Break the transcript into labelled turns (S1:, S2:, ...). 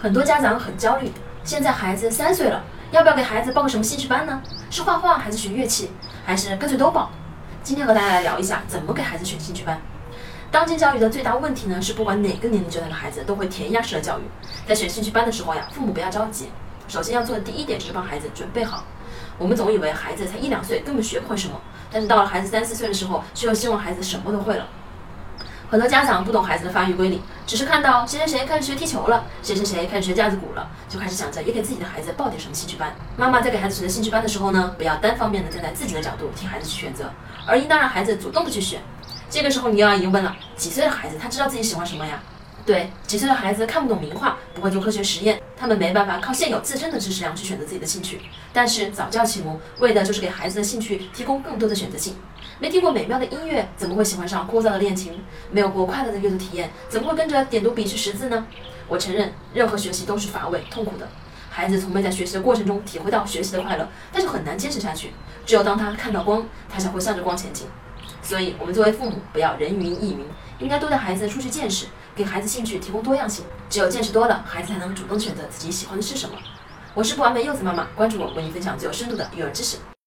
S1: 很多家长很焦虑，现在孩子三岁了，要不要给孩子报个什么兴趣班呢？是画画还是学乐器，还是干脆都报？今天和大家来聊一下怎么给孩子选兴趣班。当今教育的最大问题呢，是不管哪个年龄阶段的孩子都会填鸭式的教育。在选兴趣班的时候呀，父母不要着急，首先要做的第一点就是帮孩子准备好。我们总以为孩子才一两岁根本学不会什么，但是到了孩子三四岁的时候，却又希望孩子什么都会了。很多家长不懂孩子的发育规律，只是看到谁谁谁开始学踢球了，谁谁谁开始学架子鼓了，就开始想着也给自己的孩子报点什么兴趣班。妈妈在给孩子选择兴趣班的时候呢，不要单方面的站在自己的角度替孩子去选择，而应当让孩子主动的去选。这个时候你又要疑问了：几岁的孩子他知道自己喜欢什么呀？对，几岁的孩子看不懂名画，不会做科学实验，他们没办法靠现有自身的知识量去选择自己的兴趣。但是早教启蒙为的就是给孩子的兴趣提供更多的选择性。没听过美妙的音乐，怎么会喜欢上枯燥的练琴？没有过快乐的阅读体验，怎么会跟着点读笔去识字呢？我承认，任何学习都是乏味、痛苦的。孩子从没在学习的过程中体会到学习的快乐，但是很难坚持下去。只有当他看到光，他才会向着光前进。所以，我们作为父母，不要人云亦云，应该多带孩子出去见识，给孩子兴趣提供多样性。只有见识多了，孩子才能主动选择自己喜欢的是什么。我是不完美柚子妈妈，关注我，为你分享最有深度的育儿知识。